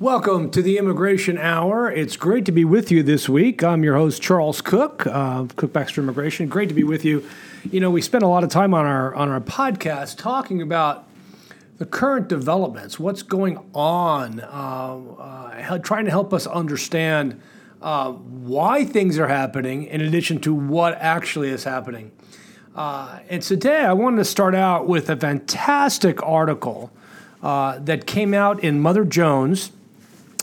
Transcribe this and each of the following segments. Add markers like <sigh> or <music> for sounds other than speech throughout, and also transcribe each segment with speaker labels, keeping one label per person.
Speaker 1: Welcome to the Immigration Hour. It's great to be with you this week. I'm your host Charles Kuck, uh, Kuck Baxter Immigration. Great to be with you. You know, we spent a lot of time on our on our podcast talking about the current developments, what's going on, uh, uh, trying to help us understand uh, why things are happening, in addition to what actually is happening. Uh, and today, I wanted to start out with a fantastic article uh, that came out in Mother Jones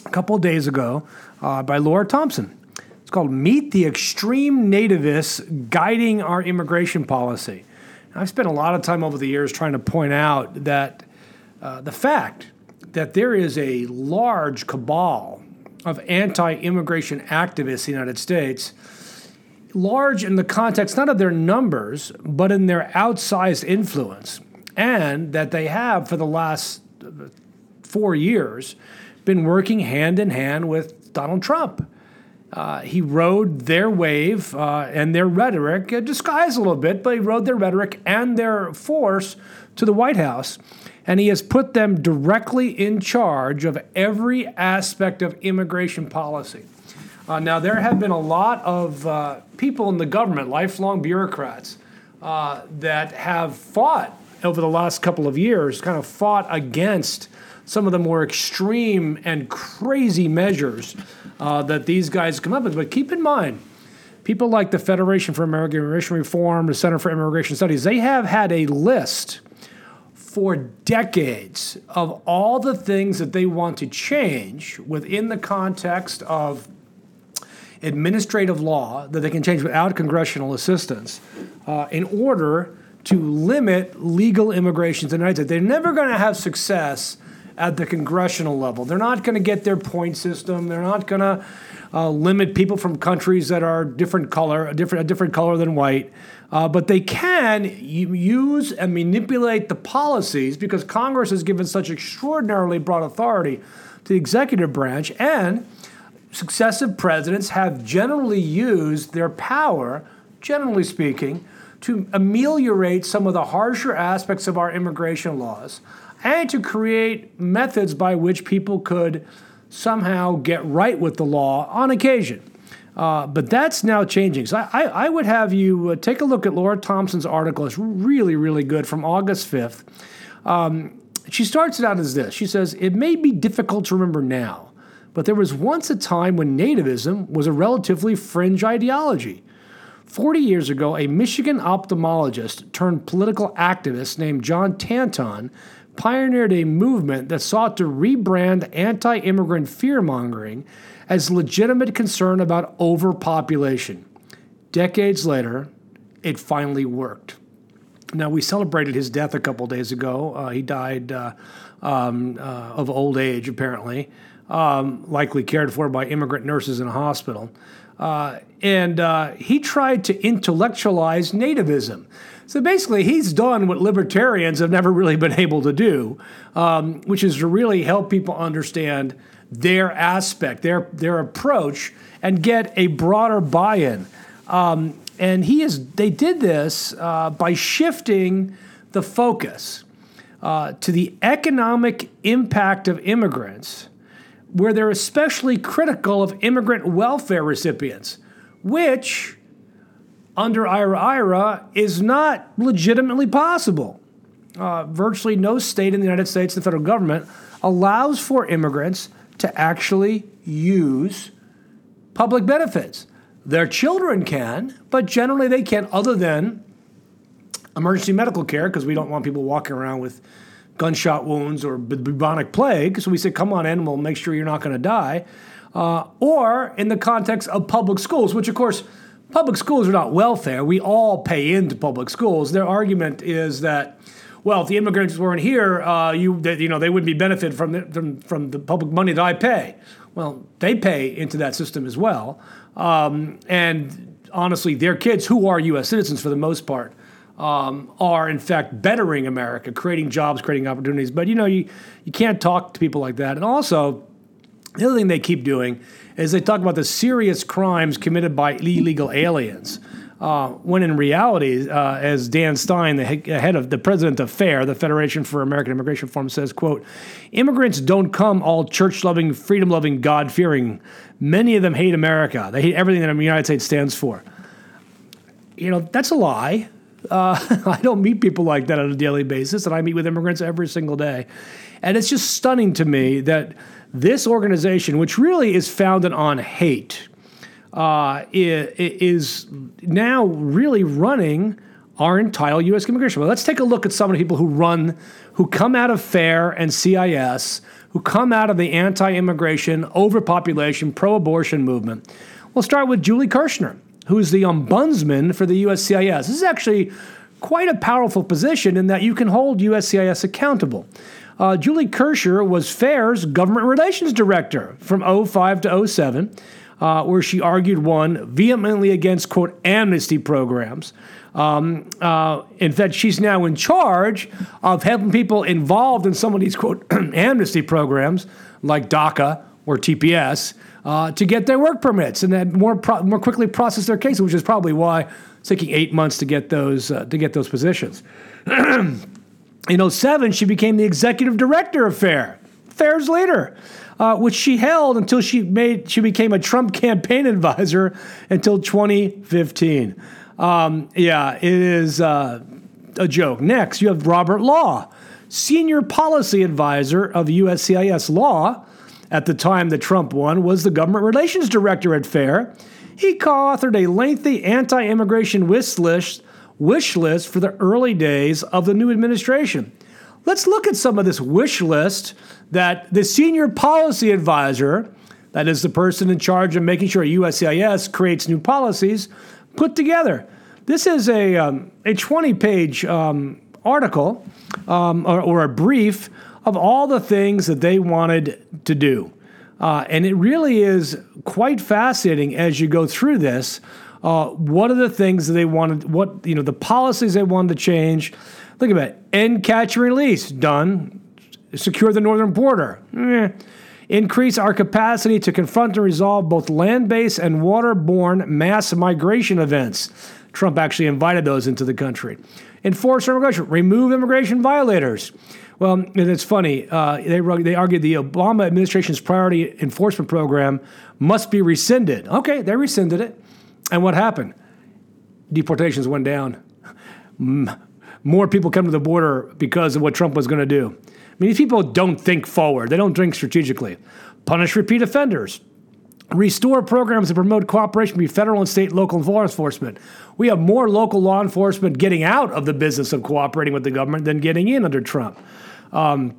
Speaker 1: a couple days ago uh, by Laura Thompson. It's called Meet the Extreme Nativists Guiding Our Immigration Policy. And I've spent a lot of time over the years trying to point out that uh, the fact that there is a large cabal of anti immigration activists in the United States, large in the context not of their numbers, but in their outsized influence, and that they have for the last four years been working hand in hand with Donald Trump. Uh, he rode their wave uh, and their rhetoric, uh, disguised a little bit, but he rode their rhetoric and their force to the White House. And he has put them directly in charge of every aspect of immigration policy. Uh, now, there have been a lot of uh, people in the government, lifelong bureaucrats, uh, that have fought over the last couple of years, kind of fought against some of the more extreme and crazy measures uh, that these guys come up with. But keep in mind, people like the Federation for American Immigration Reform, the Center for Immigration Studies, they have had a list for decades of all the things that they want to change within the context of administrative law that they can change without congressional assistance uh, in order to limit legal immigration to the United States. They're never going to have success at the congressional level. They're not going to get their point system. They're not going to uh, limit people from countries that are different color, a different, a different color than white. Uh, but they can use and manipulate the policies because Congress has given such extraordinarily broad authority to the executive branch, and successive presidents have generally used their power, generally speaking, to ameliorate some of the harsher aspects of our immigration laws and to create methods by which people could somehow get right with the law on occasion. Uh, but that's now changing. So I, I would have you uh, take a look at Laura Thompson's article. It's really, really good from August 5th. Um, she starts it out as this She says, It may be difficult to remember now, but there was once a time when nativism was a relatively fringe ideology. 40 years ago, a Michigan ophthalmologist turned political activist named John Tanton pioneered a movement that sought to rebrand anti immigrant fear mongering as legitimate concern about overpopulation. Decades later, it finally worked. Now, we celebrated his death a couple days ago. Uh, he died uh, um, uh, of old age, apparently, um, likely cared for by immigrant nurses in a hospital. Uh, and uh, he tried to intellectualize nativism. So basically, he's done what libertarians have never really been able to do, um, which is to really help people understand their aspect, their their approach, and get a broader buy-in. Um, and he is they did this uh, by shifting the focus uh, to the economic impact of immigrants, where they're especially critical of immigrant welfare recipients, which under IIRIRA is not legitimately possible. Uh, virtually no state in the United States, the federal government, allows for immigrants to actually use public benefits. Their children can, but generally they can't, other than emergency medical care, because we don't want people walking around with gunshot wounds or bubonic plague. So we say, come on we'll make sure you're not going to die. Uh, or in the context of public schools, which of course public schools are not welfare. We all pay into public schools. Their argument is that, well, if the immigrants weren't here, uh, you they, you know they wouldn't be benefit from the, from from the public money that I pay. Well, they pay into that system as well, um, and honestly, their kids, who are U.S. citizens for the most part, um, are in fact bettering America, creating jobs, creating opportunities. But you know, you you can't talk to people like that. And also, the other thing they keep doing is they talk about the serious crimes committed by illegal aliens. Uh, when in reality, uh, as Dan Stein, the head of the president of FAIR, the Federation for American Immigration Reform, says, "quote Immigrants don't come all church-loving, freedom-loving, God-fearing. Many of them hate America. They hate everything that the United States stands for." You know, that's a lie. Uh, <laughs> I don't meet people like that on a daily basis, and I meet with immigrants every single day, and it's just stunning to me that this organization, which really is founded on hate uh, is now really running our entire U.S. immigration. Well, let's take a look at some of the people who run, who come out of FAIR and CIS, who come out of the anti-immigration, overpopulation, pro-abortion movement. We'll start with Julie Kirchner, who's the ombudsman for the USCIS. This is actually quite a powerful position in that you can hold USCIS accountable. Uh, Julie Kirchner was FAIR's government relations director from 05 to 07 uh, where she argued one vehemently against quote amnesty programs. Um, uh, in fact, she's now in charge of helping people involved in some of these quote <clears throat> amnesty programs, like DACA or TPS, uh, to get their work permits and then more pro- more quickly process their cases, which is probably why it's taking eight months to get those uh, to get those positions. <clears throat> in 07, she became the executive director of FAIR, FAIR's leader uh, which she held until she made she became a Trump campaign advisor until 2015. Um, yeah, it is uh, a joke. Next, you have Robert Law, senior policy advisor of USCIS Law. At the time that Trump won, was the government relations director at FAIR. He co-authored a lengthy anti-immigration wish list, wish list for the early days of the new administration. Let's look at some of this wish list that the senior policy advisor, that is the person in charge of making sure USCIS creates new policies, put together. This is a, um, a 20 page um, article um, or, or, a brief of all the things that they wanted to do. Uh, and it really is quite fascinating as you go through this. Uh, what are the things that they wanted? What you know, the policies they wanted to change. Look at that. End catch and release done secure the northern border. Eh. Increase our capacity to confront and resolve both land based and waterborne mass migration events. Trump actually invited those into the country. Enforce immigration, remove immigration violators. Well, and it's funny. Uh, they, they argued the Obama administration's priority enforcement program must be rescinded. Okay, they rescinded it. And what happened? Deportations went down. More people come to the border because of what Trump was going to do. I mean, these people don't think forward, they don't think strategically. Punish repeat offenders. Restore programs that promote cooperation between federal and state local law enforcement. We have more local law enforcement getting out of the business of cooperating with the government than getting in under Trump. Um,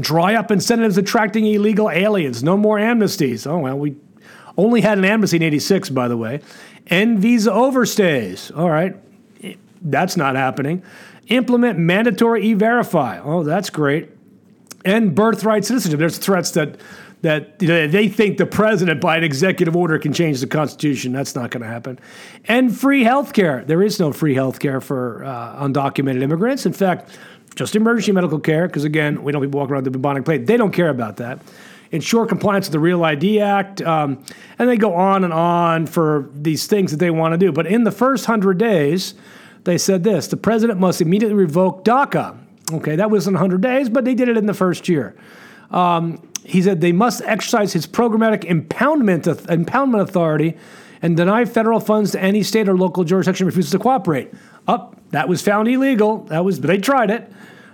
Speaker 1: dry up incentives attracting illegal aliens. No more amnesties. Oh, well, we only had an amnesty in 86, by the way. End visa overstays. All right. That's not happening. Implement mandatory e verify. Oh, that's great and birthright citizenship. There's threats that that they think the president by an executive order can change the constitution. That's not going to happen. And free health care. There is no free health care for uh, undocumented immigrants. In fact, just emergency medical care, because again, we don't people walking around with the bubonic plague. They don't care about that. Ensure compliance with the Real ID Act. Um, and they go on and on for these things that they want to do. But in the first 100 days, they said this the president must immediately revoke DACA, Okay, that wasn't 100 days, but they did it in the first year. Um, he said they must exercise his programmatic impoundment, impoundment authority and deny federal funds to any state or local jurisdiction refuses to cooperate. Up, oh, that was found illegal. That was, but they tried it.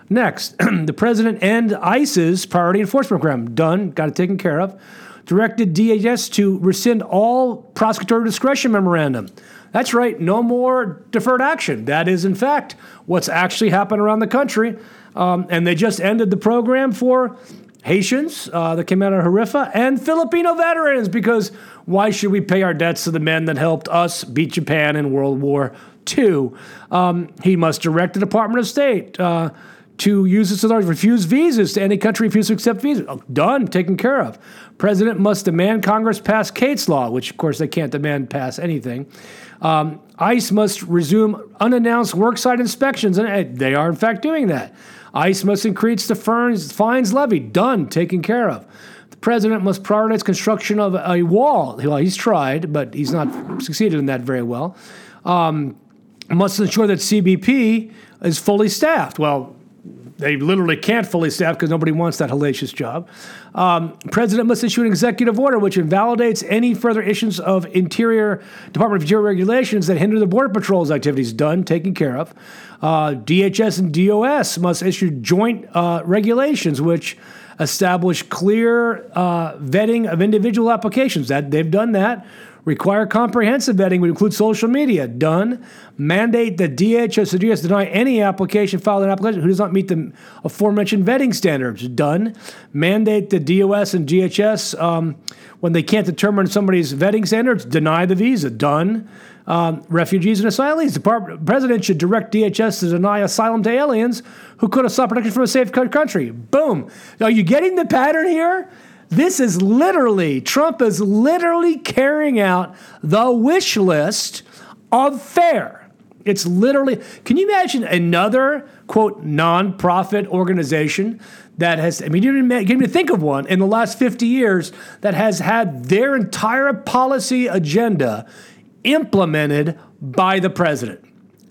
Speaker 1: Next, <clears throat> the president and ICE's priority enforcement program done, got it taken care of. Directed DHS to rescind all prosecutorial discretion memorandum. That's right, no more deferred action. That is, in fact, what's actually happened around the country. Um, and they just ended the program for Haitians uh, that came out of Harifa and Filipino veterans because why should we pay our debts to the men that helped us beat Japan in World War II? Um, he must direct the Department of State. Uh, to use its authority to refuse visas to any country refused to accept visas. Oh, done, taken care of. President must demand Congress pass Kate's law, which of course they can't demand pass anything. Um, ICE must resume unannounced worksite inspections, and they are in fact doing that. ICE must increase the fines levied. Done, taken care of. The president must prioritize construction of a wall. Well, he's tried, but he's not succeeded in that very well. um, must ensure that CBP is fully staffed. Well, they literally can't fully staff because nobody wants that hellacious job. Um, president must issue an executive order which invalidates any further issues of Interior Department of Interior regulations that hinder the Border Patrol's activities. Done, taken care of. Uh, DHS and DOS must issue joint uh, regulations which establish clear uh, vetting of individual applications. That they've done that. Require comprehensive vetting would include social media. Done. Mandate that DHS or DS deny any application filed an application who does not meet the aforementioned vetting standards. Done. Mandate that DOS and DHS, um, when they can't determine somebody's vetting standards, deny the visa. Done. Um, refugees and asylees. The president should direct DHS to deny asylum to aliens who could have sought protection from a safe country. Boom. Are you getting the pattern here? This is literally, Trump is literally carrying out the wish list of FAIR. It's literally, can you imagine another, quote, nonprofit organization that has, I mean, you didn't even, even think of one in the last 50 years that has had their entire policy agenda implemented by the president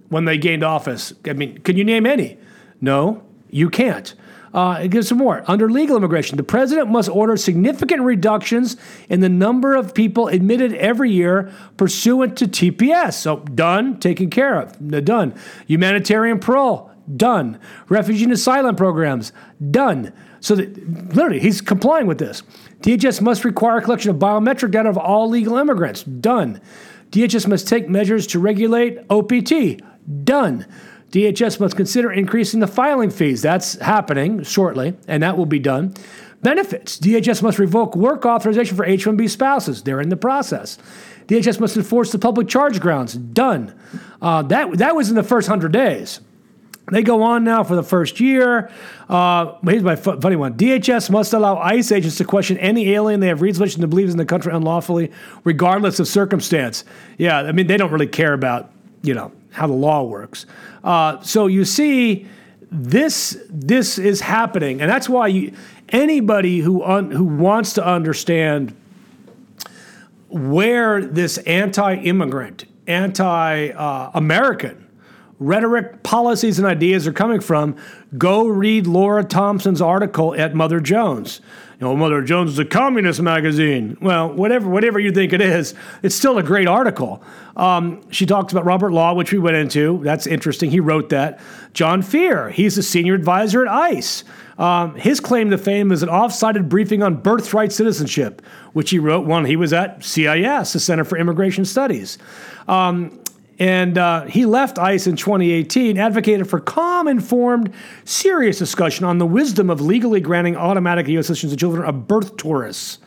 Speaker 1: when they gained office? I mean, can you name any? No, you can't. Uh, it gives some more. Under legal immigration, the president must order significant reductions in the number of people admitted every year pursuant to TPS. So, done, taken care of. Done. Humanitarian parole, done. Refugee and asylum programs, done. So, that, literally, he's complying with this. DHS must require collection of biometric data of all legal immigrants, done. DHS must take measures to regulate OPT, done. DHS must consider increasing the filing fees. That's happening shortly, and that will be done. Benefits DHS must revoke work authorization for H 1B spouses. They're in the process. DHS must enforce the public charge grounds. Done. Uh, that, that was in the first 100 days. They go on now for the first year. Uh, here's my funny one. DHS must allow ICE agents to question any alien they have reason to believe is in the country unlawfully, regardless of circumstance. Yeah, I mean, they don't really care about, you know, how the law works. Uh, so you see, this this is happening, and that's why you, anybody who un, who wants to understand where this anti-immigrant, anti-American rhetoric, policies, and ideas are coming from, go read Laura Thompson's article at Mother Jones know, Mother Jones is a communist magazine. Well, whatever, whatever you think it is, it's still a great article. Um, she talks about Robert Law, which we went into. That's interesting. He wrote that. Jon Feere, he's a senior advisor at ICE. Um, his claim to fame is an off-sided briefing on birthright citizenship, which he wrote when he was at CIS, the Center for Immigration Studies. Um, and uh, he left ICE in 2018, advocated for calm, informed, serious discussion on the wisdom of legally granting automatic U.S. citizens to children of birth tourists.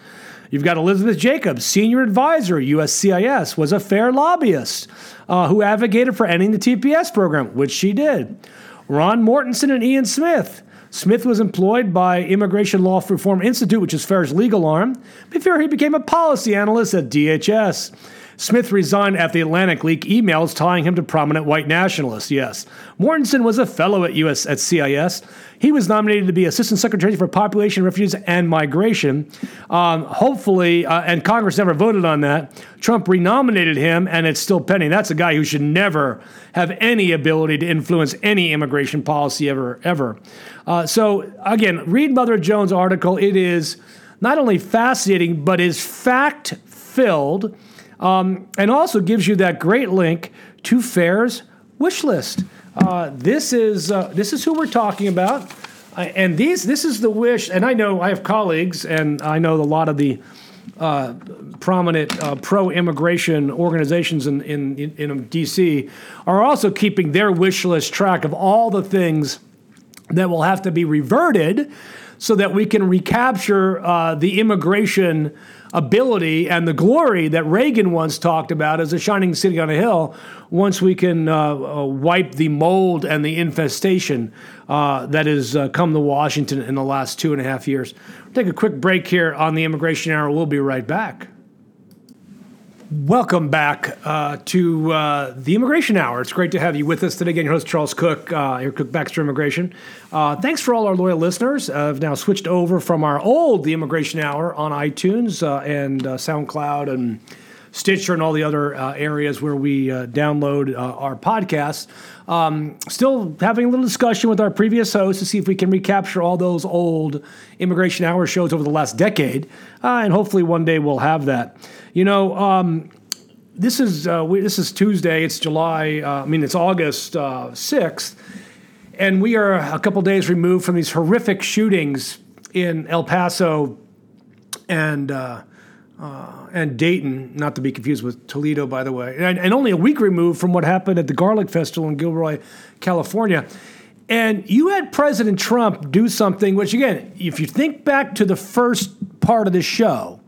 Speaker 1: You've got Elizabeth Jacobs, senior advisor, USCIS, was a fair lobbyist uh, who advocated for ending the TPS program, which she did. Ron Mortensen and Ian Smith. Smith was employed by Immigration Law Reform Institute, which is FAIR's legal arm, before he became a policy analyst at DHS. Smith resigned after the Atlantic leak emails tying him to prominent white nationalists. Yes. Mortensen was a fellow at US at CIS. He was nominated to be Assistant Secretary for Population, Refugees, and Migration. Um, hopefully, uh, and Congress never voted on that. Trump renominated him, and it's still pending. That's a guy who should never have any ability to influence any immigration policy ever, ever. Uh, so, again, read Mother Jones' article. It is not only fascinating, but is fact filled um, and also gives you that great link to FAIR's wish list. Uh, this is uh, this is who we're talking about, uh, and these this is the wish. And I know I have colleagues, and I know a lot of the uh, prominent uh, pro-immigration organizations in, in, in, in D.C. are also keeping their wish list track of all the things that will have to be reverted so that we can recapture uh, the immigration ability and the glory that Reagan once talked about as a shining city on a hill once we can uh, uh, wipe the mold and the infestation uh, that has uh, come to Washington in the last two and a half years. We'll take a quick break here on the Immigration Hour. We'll be right back. Welcome back uh, to uh, the Immigration Hour. It's great to have you with us today. Again, your host, Charles Kuck, uh, your Kuck Baxter Immigration. Uh, thanks for all our loyal listeners. Uh, I've now switched over from our old The Immigration Hour on iTunes uh, and SoundCloud and Stitcher and all the other uh, areas where we uh, download uh, our podcasts. Um, still having a little discussion with our previous host to see if we can recapture all those old Immigration Hour shows over the last decade, uh, and hopefully one day we'll have that. You know, um, this is uh, we, this is Tuesday. It's July. Uh, I mean, it's August sixth, and we are a couple days removed from these horrific shootings in El Paso and uh, and Dayton, not to be confused with Toledo, by the way, and, and, only a week removed from what happened at the Garlic Festival in Gilroy, California. And you had President Trump do something, which again, if you think back to the first part of the show,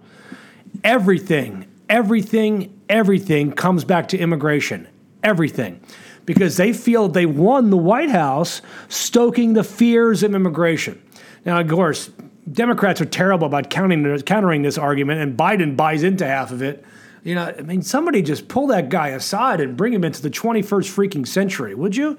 Speaker 1: everything, everything, everything comes back to immigration. Everything. Because they feel they won the White House stoking the fears of immigration. Now, of course, Democrats are terrible about counting, countering this argument, and Biden buys into half of it. You know, I mean, somebody just pull that guy aside and bring him into the 21st freaking century, would you?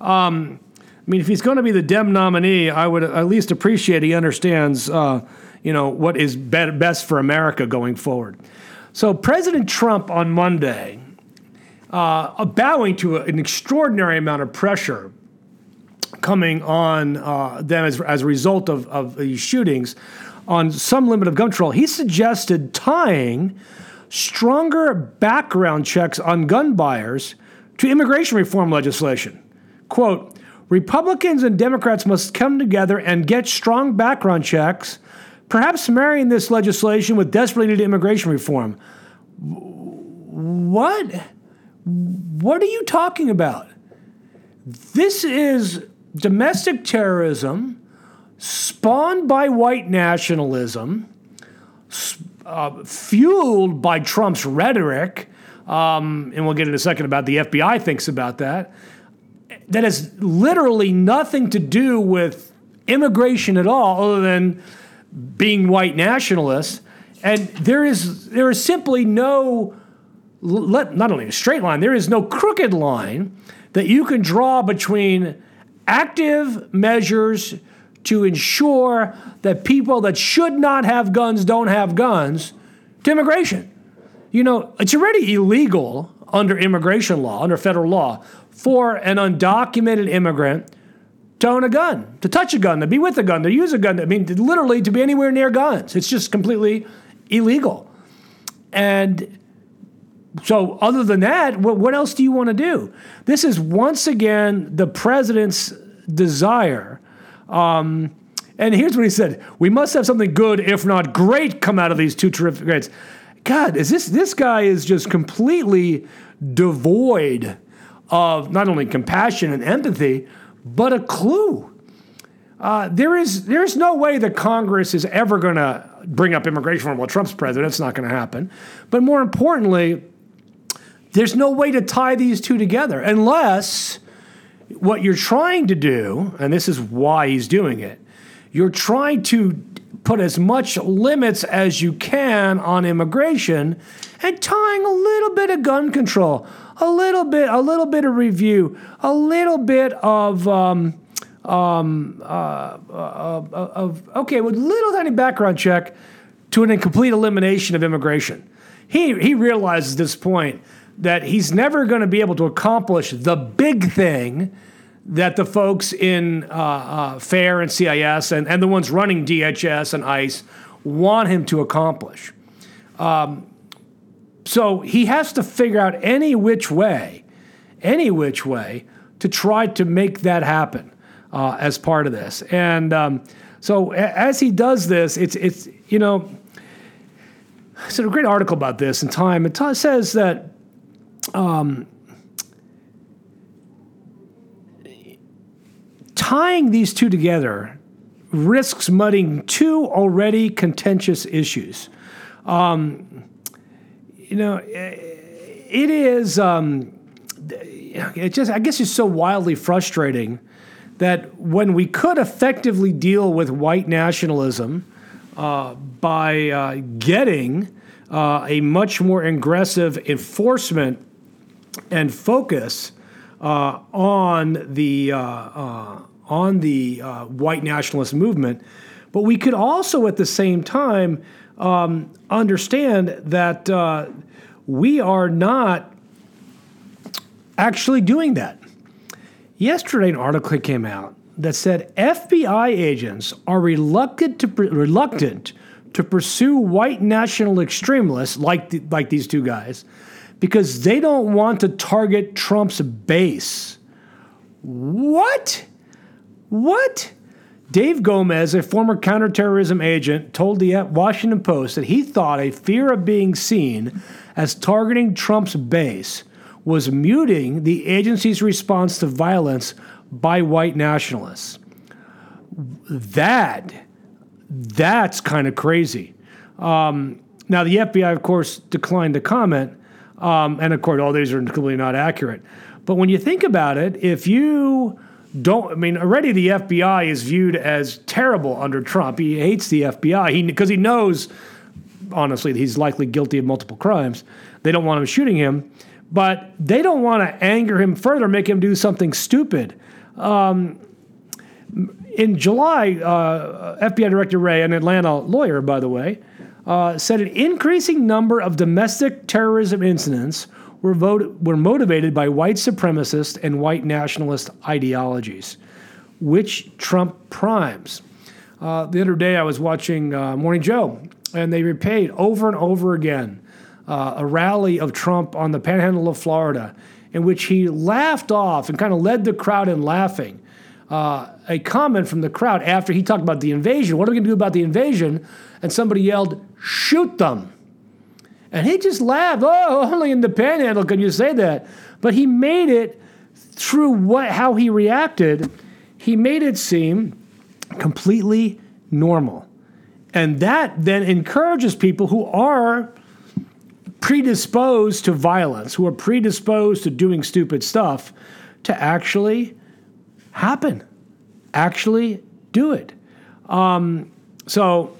Speaker 1: Um, I mean, if he's going to be the Dem nominee, I would at least appreciate he understands, uh, you know, what is be- best for America going forward. So President Trump on Monday, uh, bowing to an extraordinary amount of pressure coming on uh, them as, as a result of, of these shootings on some limit of gun control. He suggested tying stronger background checks on gun buyers to immigration reform legislation. Quote, Republicans and Democrats must come together and get strong background checks, perhaps marrying this legislation with desperately needed immigration reform. What? What are you talking about? This is domestic terrorism spawned by white nationalism, uh, fueled by Trump's rhetoric, um, and we'll get in a second about the FBI thinks about that, that has literally nothing to do with immigration at all, other than being white nationalists. And there is there is simply no let, not only a straight line, there is no crooked line that you can draw between active measures to ensure that people that should not have guns don't have guns to immigration. You know, it's already illegal under immigration law, under federal law, for an undocumented immigrant to own a gun, to touch a gun, to be with a gun, to use a gun. I mean, literally to be anywhere near guns. It's just completely illegal. And so, other than that, what, what else do you want to do? This is once again the president's desire. Um, and here's what he said: We must have something good, if not great, come out of these two terrific grades. God, is this this guy is just completely devoid of not only compassion and empathy, but a clue. Uh, there is there is no way that Congress is ever going to bring up immigration reform while Trump's president. It's not going to happen. But more importantly, there's no way to tie these two together unless what you're trying to do, and this is why he's doing it, you're trying to put as much limits as you can on immigration and tying a little bit of gun control, a little bit, a little bit of review, a little bit of um, um, uh, uh, of okay, with little tiny background check to an incomplete elimination of immigration. He he realizes this point that he's never going to be able to accomplish the big thing that the folks in uh, uh, FAIR and CIS and, and the ones running DHS and ICE want him to accomplish. Um, so he has to figure out any which way, any which way, to try to make that happen uh, as part of this. And um, so as he does this, it's it's you know, it's a great article about this in Time. It t- says that um, tying these two together risks mudding two already contentious issues. Um, you know, it is. Um, it just, I guess, it's so wildly frustrating that when we could effectively deal with white nationalism uh, by uh, getting uh, a much more aggressive enforcement and focus uh, on the uh, uh, on the uh, white nationalist movement, but we could also at the same time um, understand that we are not actually doing that. Yesterday, an article came out that said FBI agents are reluctant to reluctant to pursue white national extremists like like these two guys because they don't want to target Trump's base. What? What? Dave Gomez, a former counterterrorism agent, told the Washington Post that he thought a fear of being seen as targeting Trump's base was muting the agency's response to violence by white nationalists. That, that's kind of crazy. Um, now, the FBI, of course, declined to comment, um, and of course, all these are completely not accurate. But when you think about it, if you don't, I mean, already the FBI is viewed as terrible under Trump. He hates the FBI because he, he knows, honestly, he's likely guilty of multiple crimes. They don't want him shooting him, but they don't want to anger him further, make him do something stupid. Um, in July, uh, FBI Director Wray, an Atlanta lawyer, by the way, uh, said an increasing number of domestic terrorism incidents were, were motivated by white supremacist and white nationalist ideologies, which Trump primes. Uh, the other day, I was watching uh, Morning Joe, and they repeat over and over again uh, a rally of Trump on the panhandle of Florida, in which he laughed off and kind of led the crowd in laughing. Uh, a comment from the crowd after he talked about the invasion. What are we going to do about the invasion? And somebody yelled, Shoot them. And he just laughed. Oh, <laughs> only in the panhandle can you say that? But he made it through what how he reacted. He made it seem completely normal. And that then encourages people who are predisposed to violence, who are predisposed to doing stupid stuff, to actually happen, actually do it. Um, so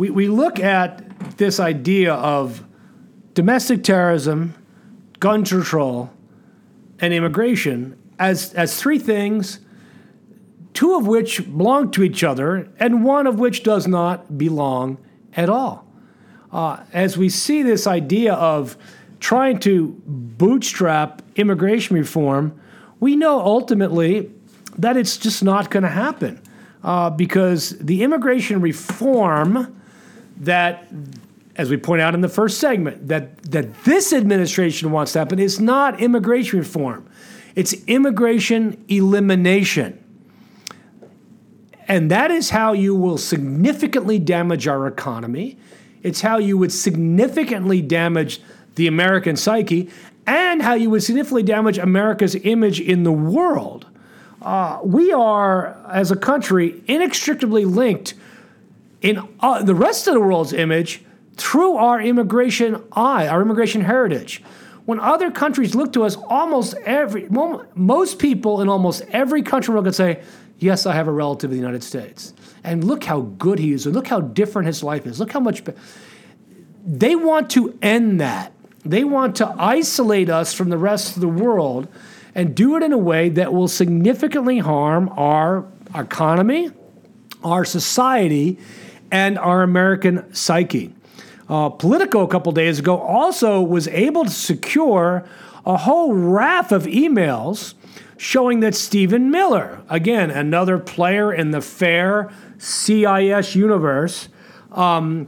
Speaker 1: we, we look at this idea of domestic terrorism, gun control, and immigration as, as three things, two of which belong to each other, and one of which does not belong at all. Uh, as we see this idea of trying to bootstrap immigration reform, we know ultimately that it's just not going to happen uh, because the immigration reform that as we point out in the first segment, that, that this administration wants to happen is not immigration reform, it's immigration elimination. And that is how you will significantly damage our economy. It's how you would significantly damage the American psyche and how you would significantly damage America's image in the world. Uh, we are, as a country, inextricably linked in uh, the rest of the world's image through our immigration eye, our immigration heritage. When other countries look to us, almost every, most people in almost every country will say, Yes, I have a relative in the United States. And look how good he is, and look how different his life is. Look how much. Be-. They want to end that. They want to isolate us from the rest of the world and do it in a way that will significantly harm our economy, our society, and our American psyche. Uh, Politico a couple days ago also was able to secure a whole raft of emails showing that Stephen Miller, again, another player in the fair CIS universe, um,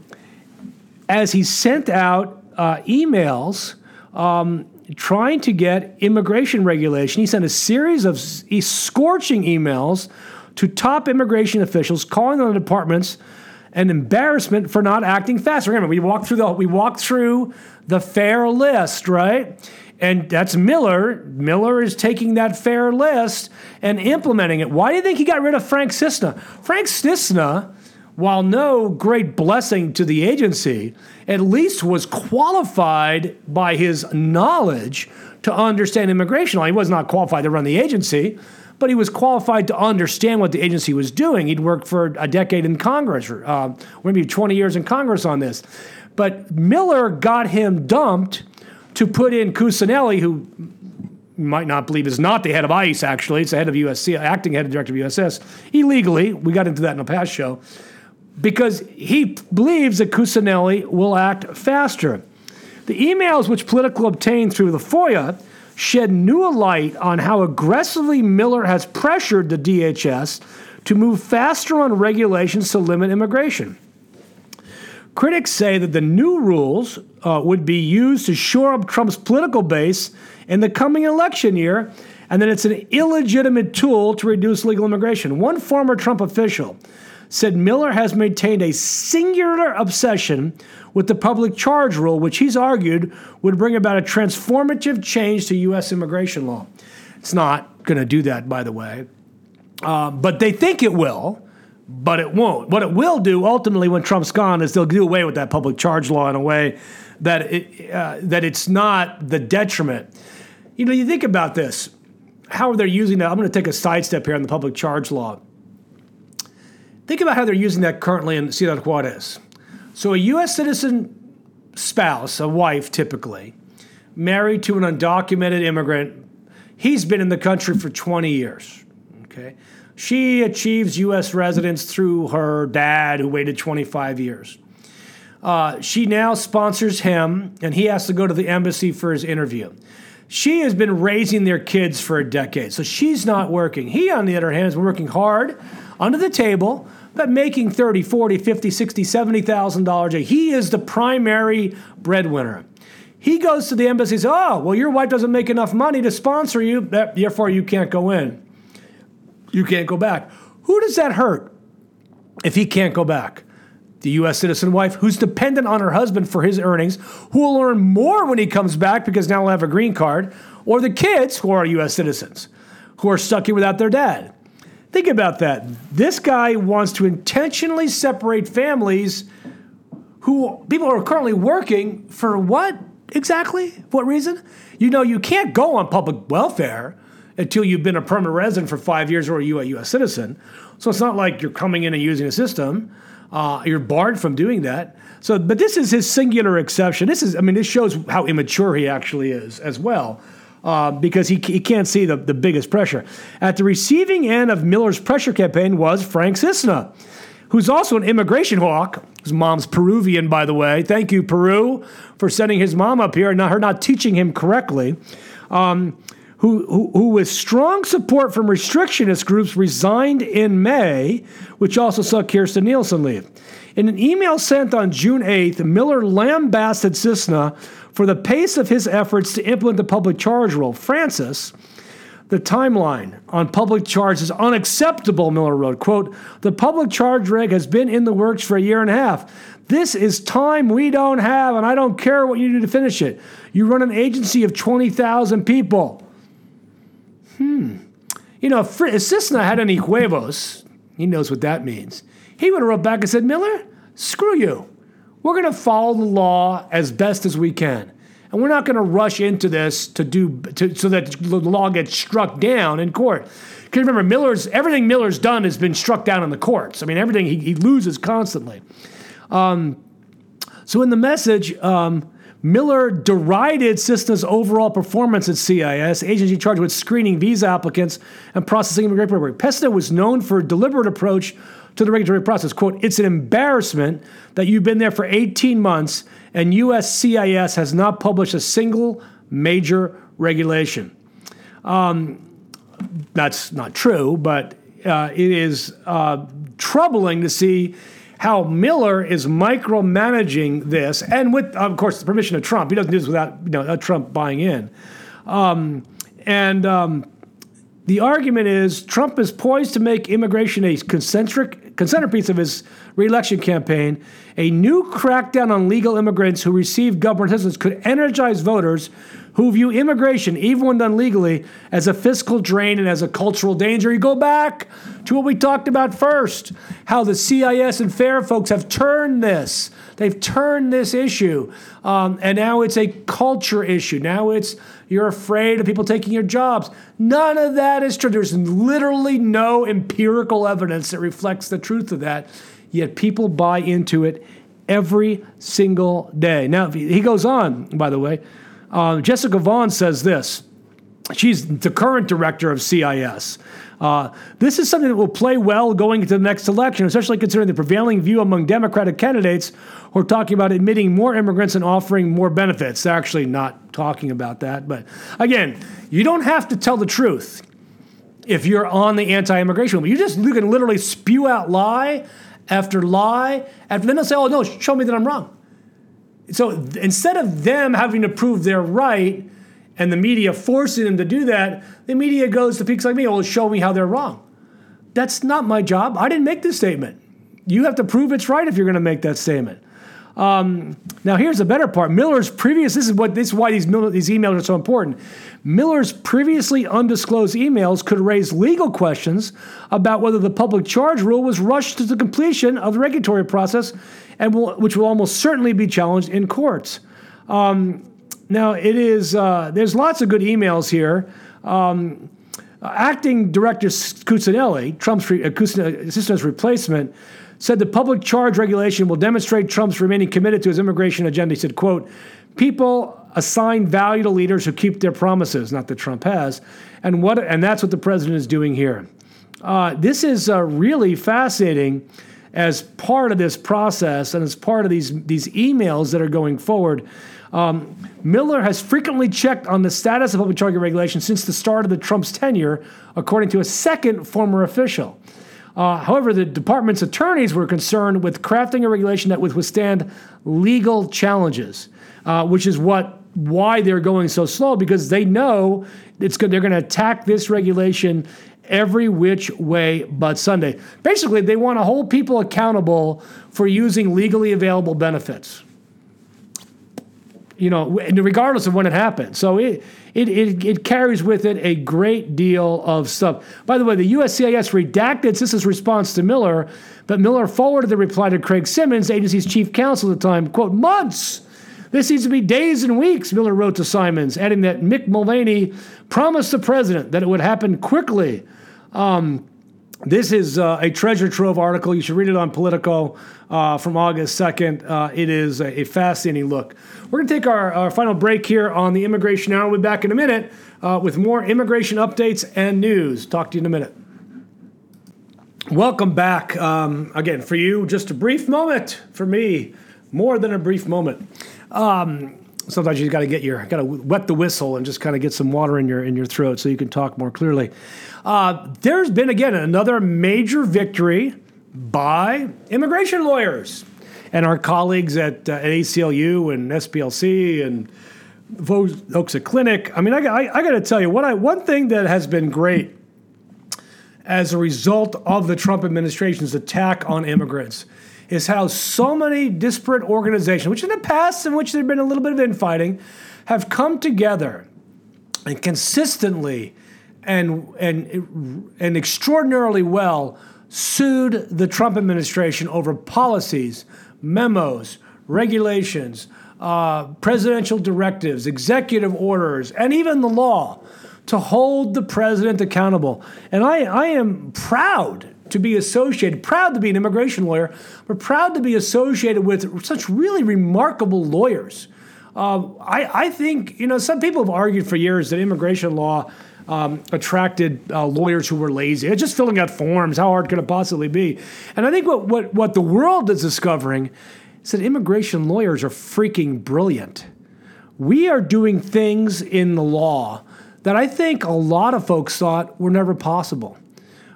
Speaker 1: as he sent out uh, emails um, trying to get immigration regulation, he sent a series of scorching emails to top immigration officials calling on the departments an embarrassment for not acting fast. Remember, we walked through the we walked through the fair list, right? And that's Miller. Miller is taking that fair list and implementing it. Why do you think he got rid of Frank Cissna? Frank Cissna, while no great blessing to the agency, at least was qualified by his knowledge to understand immigration law. He was not qualified to run the agency, but he was qualified to understand what the agency was doing. He'd worked for a decade in Congress, uh, maybe 20 years in Congress on this. But Miller got him dumped to put in Cuccinelli, who you might not believe is not the head of ICE, actually. It's the head of USC, acting head of director of USS, illegally. We got into that in a past show. Because he believes that Cuccinelli will act faster. The emails which Politico obtained through the FOIA shed new light on how aggressively Miller has pressured the DHS to move faster on regulations to limit immigration. Critics say that the new rules uh, would be used to shore up Trump's political base in the coming election year, and that it's an illegitimate tool to reduce legal immigration. One former Trump official said Miller has maintained a singular obsession with the public charge rule, which he's argued would bring about a transformative change to U.S. immigration law. It's not going to do that, by the way, uh, but they think it will but it won't. What it will do ultimately when Trump's gone is they'll do away with that public charge law in a way that it, uh, that it's not the detriment. You know, you think about this. How are they're using that. I'm going to take a sidestep here on the public charge law. Think about how they're using that currently in Ciudad Juarez. So, a U.S. citizen spouse, a wife typically, married to an undocumented immigrant, he's been in the country for 20 years. Okay. She achieves U.S. residence through her dad, who waited 25 years. Uh, she now sponsors him, and he has to go to the embassy for his interview. She has been raising their kids for a decade, so she's not working. He, on the other hand, is working hard under the table, but making 30, 40, 50, 60, 70,000 dollars a year. He is the primary breadwinner. He goes to the embassy says, Oh, well, your wife doesn't make enough money to sponsor you, therefore you can't go in you can't go back. Who does that hurt if he can't go back? The U.S. citizen wife who's dependent on her husband for his earnings, who will earn more when he comes back because now he'll have a green card, or the kids who are U.S. citizens who are stuck here without their dad. Think about that. This guy wants to intentionally separate families who people are currently working for what exactly? What reason? You know, you can't go on public welfare until you've been a permanent resident for five years or you a U.S. citizen. So it's not like you're coming in and using a system. Uh, you're barred from doing that. So, but this is his singular exception. This is, I mean, this shows how immature he actually is as well. Uh, because he, he can't see the, the biggest pressure. At the receiving end of Miller's pressure campaign was Frank Cissna, who's also an immigration hawk. His mom's Peruvian, by the way. Thank you, Peru, for sending his mom up here and not, her not teaching him correctly. Um, who, who, who, with strong support from restrictionist groups, resigned in May, which also saw Kirstjen Nielsen leave. In an email sent on June 8th, Miller lambasted Cissna for the pace of his efforts to implement the public charge rule. Francis, the timeline on public charge is unacceptable, Miller wrote. Quote, the public charge reg has been in the works for a year and a half. This is time we don't have, and I don't care what you do to finish it. You run an agency of 20,000 people. Hmm. You know, if Cissna had any huevos, he knows what that means. He would have wrote back and said, Miller, screw you. We're going to follow the law as best as we can. And we're not going to rush into this to do to, so that the law gets struck down in court. Because remember, Miller's everything Miller's done has been struck down in the courts. I mean, everything he, he loses constantly. Um, so in the message, um, Miller derided Cissna's overall performance at CIS, agency charged with screening visa applicants and processing immigration paperwork. Cissna was known for a deliberate approach to the regulatory process. Quote, it's an embarrassment that you've been there for 18 months and USCIS has not published a single major regulation. Um, that's not true, but uh, it is uh, troubling to see how Miller is micromanaging this, and with, of course, the permission of Trump. He doesn't do this without you know, Trump buying in. Um, and um, the argument is Trump is poised to make immigration a concentric centerpiece of his reelection campaign. A new crackdown on legal immigrants who receive government assistance could energize voters who view immigration, even when done legally, as a fiscal drain and as a cultural danger. You go back to what we talked about first how the CIS and FAIR folks have turned this. They've turned this issue. Um, and now it's a culture issue. Now it's you're afraid of people taking your jobs. None of that is true. There's literally no empirical evidence that reflects the truth of that. Yet people buy into it every single day. Now, he goes on, by the way. Uh, Jessica Vaughan says this she's the current director of CIS. Uh, this is something that will play well going into the next election, especially considering the prevailing view among Democratic candidates who are talking about admitting more immigrants and offering more benefits. They're actually not talking about that. But again, you don't have to tell the truth if you're on the anti-immigration. You just you can literally spew out lie after lie, and then they'll say, "Oh no, show me that I'm wrong." So instead of them having to prove they're right, and the media forcing them to do that, the media goes to peaks like me, "Oh, show me how they're wrong." That's not my job. I didn't make this statement. You have to prove it's right if you're going to make that statement. Um, now, here's the better part. Miller's previous. This is what. This is why these these emails are so important. Miller's previously undisclosed emails could raise legal questions about whether the public charge rule was rushed to the completion of the regulatory process, and will, which will almost certainly be challenged in courts. Um, now, it is. Uh, there's lots of good emails here. Um, acting Director Cuccinelli, Trump's re, uh, assistant's replacement said the public charge regulation will demonstrate Trump's remaining committed to his immigration agenda. He said, quote, people assign value to leaders who keep their promises, not that Trump has, and what and that's what the president is doing here. Uh, this is uh, really fascinating as part of this process and as part of these these emails that are going forward. Um, Miller has frequently checked on the status of public charge regulation since the start of the Trump's tenure, according to a second former official. Uh, however, the department's attorneys were concerned with crafting a regulation that would withstand legal challenges, uh, which is what why they're going so slow because they know it's good, they're going to attack this regulation every which way but Sunday. Basically, they want to hold people accountable for using legally available benefits. You know, regardless of when it happened. So it it, it, it carries with it a great deal of stuff. By the way, the USCIS redacted CIS's response to Miller, but Miller forwarded the reply to Craig Symons, agency's chief counsel at the time, quote, months. This needs to be days and weeks, Miller wrote to Symons, adding that Mick Mulvaney promised the president that it would happen quickly. Um, this is uh, a treasure trove article. You should read it on Politico uh, from August 2nd. Uh, it is a, a, fascinating look. We're going to take our, our, final break here on the Immigration Hour. We'll be back in a minute uh, with more immigration updates and news. Talk to you in a minute. Welcome back. Um, again, for you, just a brief moment. For me, more than a brief moment. Um, sometimes you got to get your got to wet the whistle and just kind of get some water in your in your throat so you can talk more clearly. Uh, there's been again another major victory by immigration lawyers and our colleagues at, uh, at ACLU and SPLC and folks at Clinic. I mean, I, I, I got to tell you what I one thing that has been great as a result of the Trump administration's attack on immigrants is how so many disparate organizations, which in the past in which there'd been a little bit of infighting, have come together and consistently and and and extraordinarily well sued the Trump administration over policies, memos, regulations, uh, presidential directives, executive orders, and even the law to hold the president accountable. And I, I am proud to be associated, proud to be an immigration lawyer, but proud to be associated with such really remarkable lawyers. Uh, I, I think, you know, some people have argued for years that immigration law um, attracted uh, lawyers who were lazy. It's just filling out forms. How hard could it possibly be? And I think what, what, what the world is discovering is that immigration lawyers are freaking brilliant. We are doing things in the law that I think a lot of folks thought were never possible.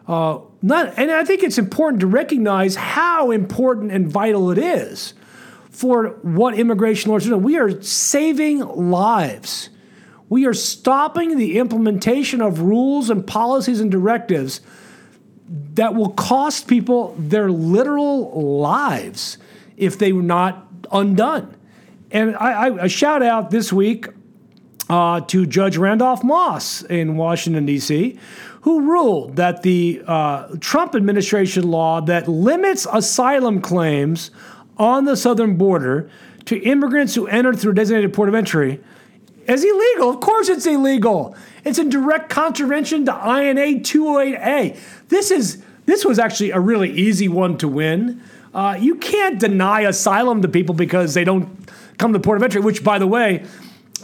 Speaker 1: Uh, not, and I think it's important to recognize how important and vital it is for what immigration lawyers doing. We are saving lives. We are stopping the implementation of rules and policies and directives that will cost people their literal lives if they were not undone. And I, I, I shout out this week uh, to Judge Randolph Moss in Washington, D.C., who ruled that the uh, Trump administration law that limits asylum claims on the southern border to immigrants who entered through a designated port of entry is illegal. Of course, it's illegal. It's in direct contravention to INA 208A. This is this was actually a really easy one to win. Uh, you can't deny asylum to people because they don't come to the port of entry. Which, by the way,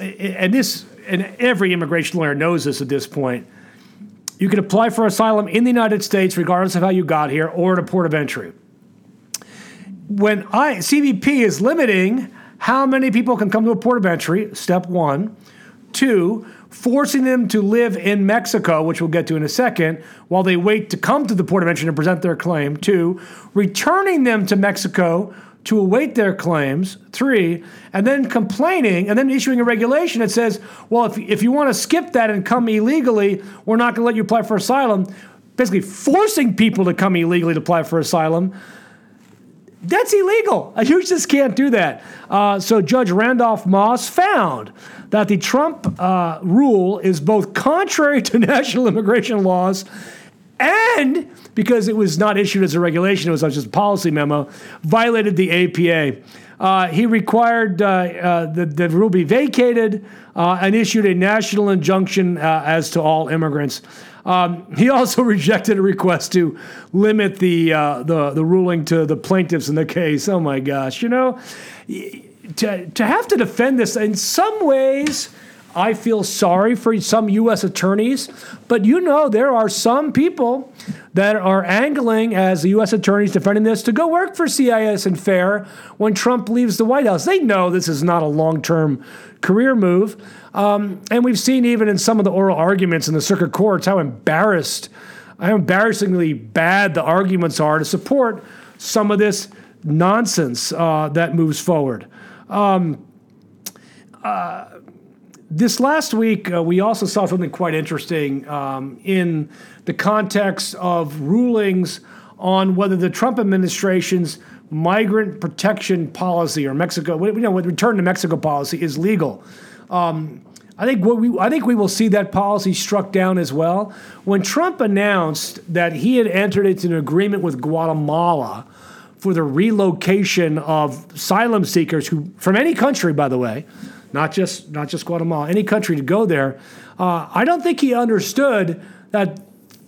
Speaker 1: and this, and every immigration lawyer knows this at this point. You can apply for asylum in the United States, regardless of how you got here, or at a port of entry. When I CBP is limiting how many people can come to a port of entry, step one. Two, forcing them to live in Mexico, which we'll get to in a second, while they wait to come to the port of entry to present their claim. Two, returning them to Mexico to await their claims. Three, and then complaining and then issuing a regulation that says, well, if, if you want to skip that and come illegally, we're not going to let you apply for asylum. Basically, forcing people to come illegally to apply for asylum. That's illegal. <laughs> You just can't do that. Uh, so Judge Randolph Moss found that the Trump uh, rule is both contrary <laughs> to national immigration laws and because it was not issued as a regulation, it was just a policy memo, violated the APA. Uh, he required uh, uh, the, the rule be vacated uh, and issued a national injunction uh, as to all immigrants. Um, he also <laughs> rejected a request to limit the, uh, the, the ruling to the plaintiffs in the case. Oh my gosh, you know, to, to have to defend this in some ways I feel sorry for some U.S. attorneys, but you know there are some people that are angling as the U.S. attorneys defending this to go work for CIS and FAIR when Trump leaves the White House. They know this is not a long-term career move, um, and we've seen even in some of the oral arguments in the circuit courts how embarrassed, how embarrassingly bad the arguments are to support some of this nonsense uh, that moves forward. Um, uh, this last week, uh, we also saw something quite interesting um, in the context of rulings on whether the Trump administration's migrant protection policy or Mexico, you know, return to Mexico policy is legal. Um, I think what we I think we will see that policy struck down as well. When Trump announced that he had entered into an agreement with Guatemala for the relocation of asylum seekers who from any country, by the way, not just not just Guatemala, any country to go there. Uh, I don't think he understood that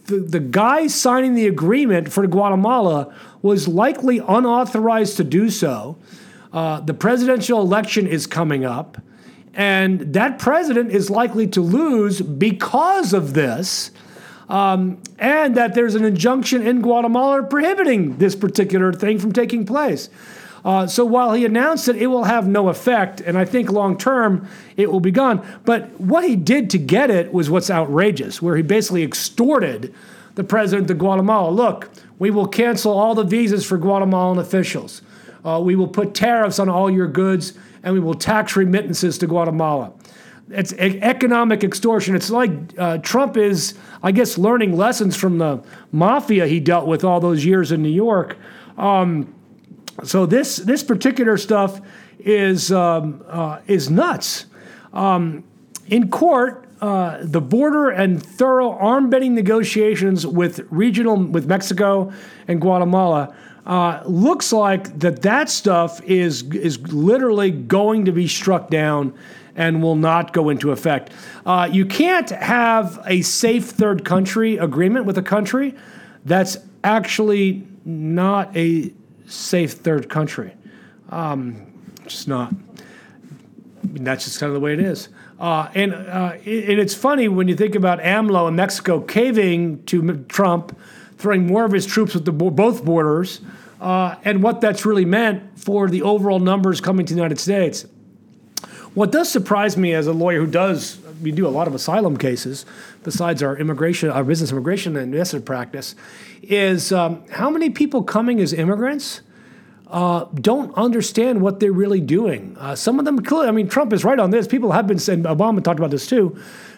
Speaker 1: the, the guy signing the agreement for Guatemala was likely unauthorized to do so. Uh, the presidential election is coming up, and that president is likely to lose because of this. Um, and that there's an injunction in Guatemala prohibiting this particular thing from taking place. Uh, so while he announced that it will have no effect, and I think long term it will be gone, but what he did to get it was what's outrageous, where he basically extorted the president of Guatemala. Look, we will cancel all the visas for Guatemalan officials. Uh, we will put tariffs on all your goods, and we will tax remittances to Guatemala. It's economic extortion. It's like uh, Trump is, I guess, learning lessons from the mafia he dealt with all those years in New York. Um, so this this particular stuff is um, uh, is nuts. Um, in court, uh, the border and thorough arm-bending negotiations with regional with Mexico and Guatemala uh, looks like that that stuff is is literally going to be struck down and will not go into effect. Uh, you can't have a safe third country agreement with a country that's actually not a safe third country. Um, just not. I mean, that's just kind of the way it is. Uh, and, uh, and it's funny when you think about AMLO and Mexico caving to Trump, throwing more of his troops at the both borders, uh, and what that's really meant for the overall numbers coming to the United States. What does surprise me as a lawyer who does, we do a lot of asylum cases besides our immigration, our business immigration and investment practice, is um, how many people coming as immigrants uh, don't understand what they're really doing. Uh, some of them, I mean, Trump is right on this. People have been, and Obama talked about this too.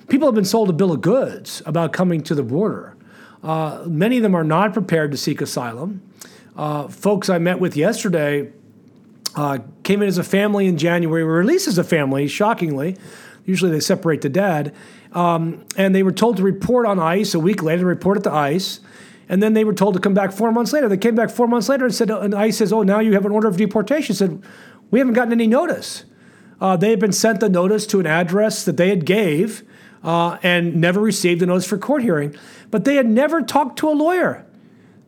Speaker 1: People have been sold a bill of goods about coming to the border. Uh, many of them are not prepared to seek asylum. Uh, folks I met with yesterday uh, came in as a family in January, were released as a family, shockingly. Usually they separate the dad. Um, and they were told to report on ICE a week later, report it to ICE. And then they were told to come back four months later. They came back four months later and said, and ICE says, oh, now you have an order of deportation. said, we haven't gotten any notice. Uh, they had been sent the notice to an address that they had gave uh, and never received a notice for court hearing. But they had never talked to a lawyer.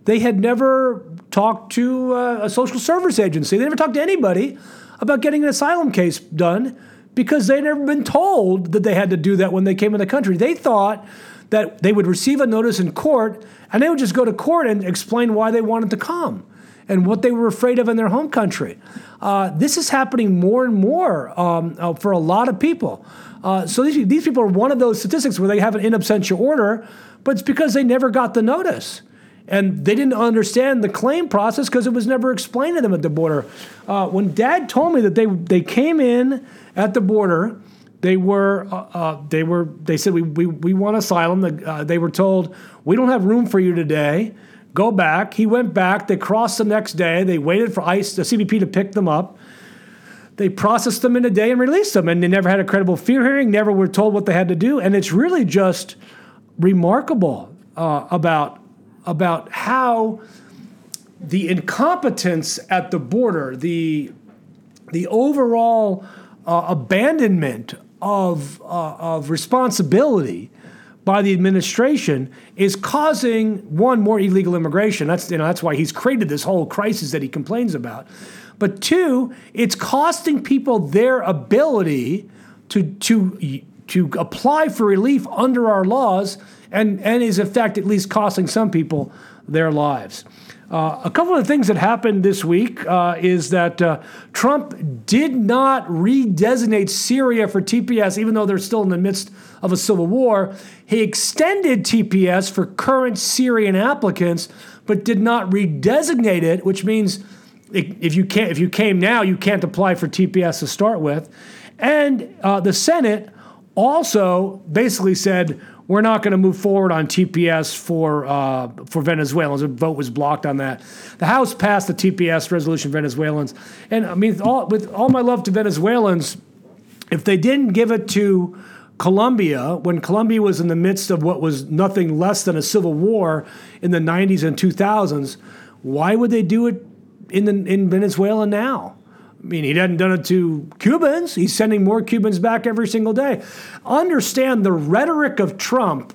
Speaker 1: They had never talked to uh, a social service agency. They never talked to anybody about getting an asylum case done because they'd never been told that they had to do that when they came in the country. They thought that they would receive a notice in court and they would just go to court and explain why they wanted to come and what they were afraid of in their home country. Uh, this is happening more and more um, uh, for a lot of people. Uh, so these, these people are one of those statistics where they have an in absentia order, but it's because they never got the notice. And they didn't understand the claim process because it was never explained to them at the border. Uh, when dad told me that they, they came in at the border, they were, uh, uh, they were, they said, we, we, we want asylum. Uh, they were told, we don't have room for you today. Go back. He went back. They crossed the next day. They waited for ICE, the CBP to pick them up. They processed them in a day and released them. And they never had a credible fear hearing, never were told what they had to do. And it's really just remarkable uh, about, about how the incompetence at the border, the, the overall uh, abandonment of, uh, of responsibility by the administration is causing one more illegal immigration. That's you know that's why he's created this whole crisis that he complains about. But two, it's costing people their ability to to to apply for relief under our laws, and and is in fact at least costing some people their lives. Uh, a couple of things that happened this week uh, is that uh, Trump did not redesignate Syria for TPS, even though they're still in the midst of a civil war. He extended TPS for current Syrian applicants, but did not redesignate it, which means if you can't, if you came now, you can't apply for TPS to start with. And uh, the Senate also basically said we're not going to move forward on TPS for uh, for Venezuelans. A vote was blocked on that. The House passed the TPS resolution Venezuelans, and I mean, all, with all my love to Venezuelans, if they didn't give it to Colombia, when Colombia was in the midst of what was nothing less than a civil war in the 90s and 2000s, why would they do it in the, in Venezuela now? I mean, he hadn't done it to Cubans. He's sending more Cubans back every single day. Understand the rhetoric of Trump,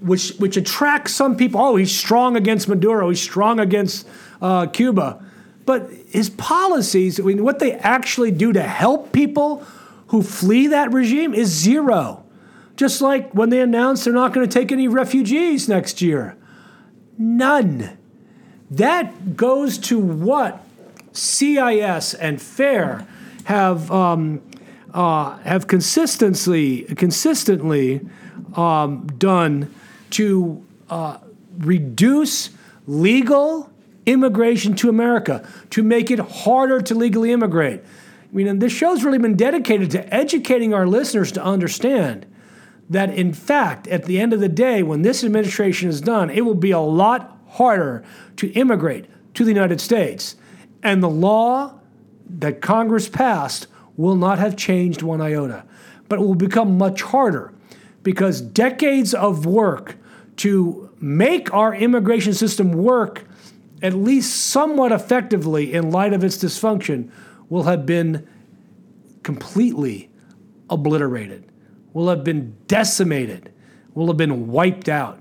Speaker 1: which which attracts some people. Oh, he's strong against Maduro. He's strong against uh, Cuba. But his policies, I mean, what they actually do to help people who flee that regime is zero. Just like when they announced they're not going to take any refugees next year. None. That goes to what CIS and FAIR have um, uh, have consistently consistently um, done to uh, reduce legal immigration to America, to make it harder to legally immigrate. I mean, this show's really been dedicated to educating our listeners to understand that, in fact, at the end of the day, when this administration is done, it will be a lot harder to immigrate to the United States and the law that Congress passed will not have changed one iota, but it will become much harder because decades of work to make our immigration system work at least somewhat effectively in light of its dysfunction will have been completely obliterated, will have been decimated, will have been wiped out.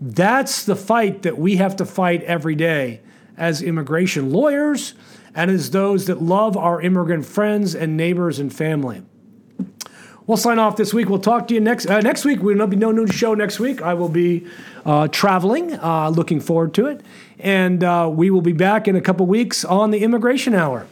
Speaker 1: That's the fight that we have to fight every day as immigration lawyers and as those that love our immigrant friends and neighbors and family. We'll sign off this week. We'll talk to you next uh, next week. We'll be no new show next week. I will be uh, traveling. Uh, looking forward to it, and uh, we will be back in a couple weeks on the Immigration Hour.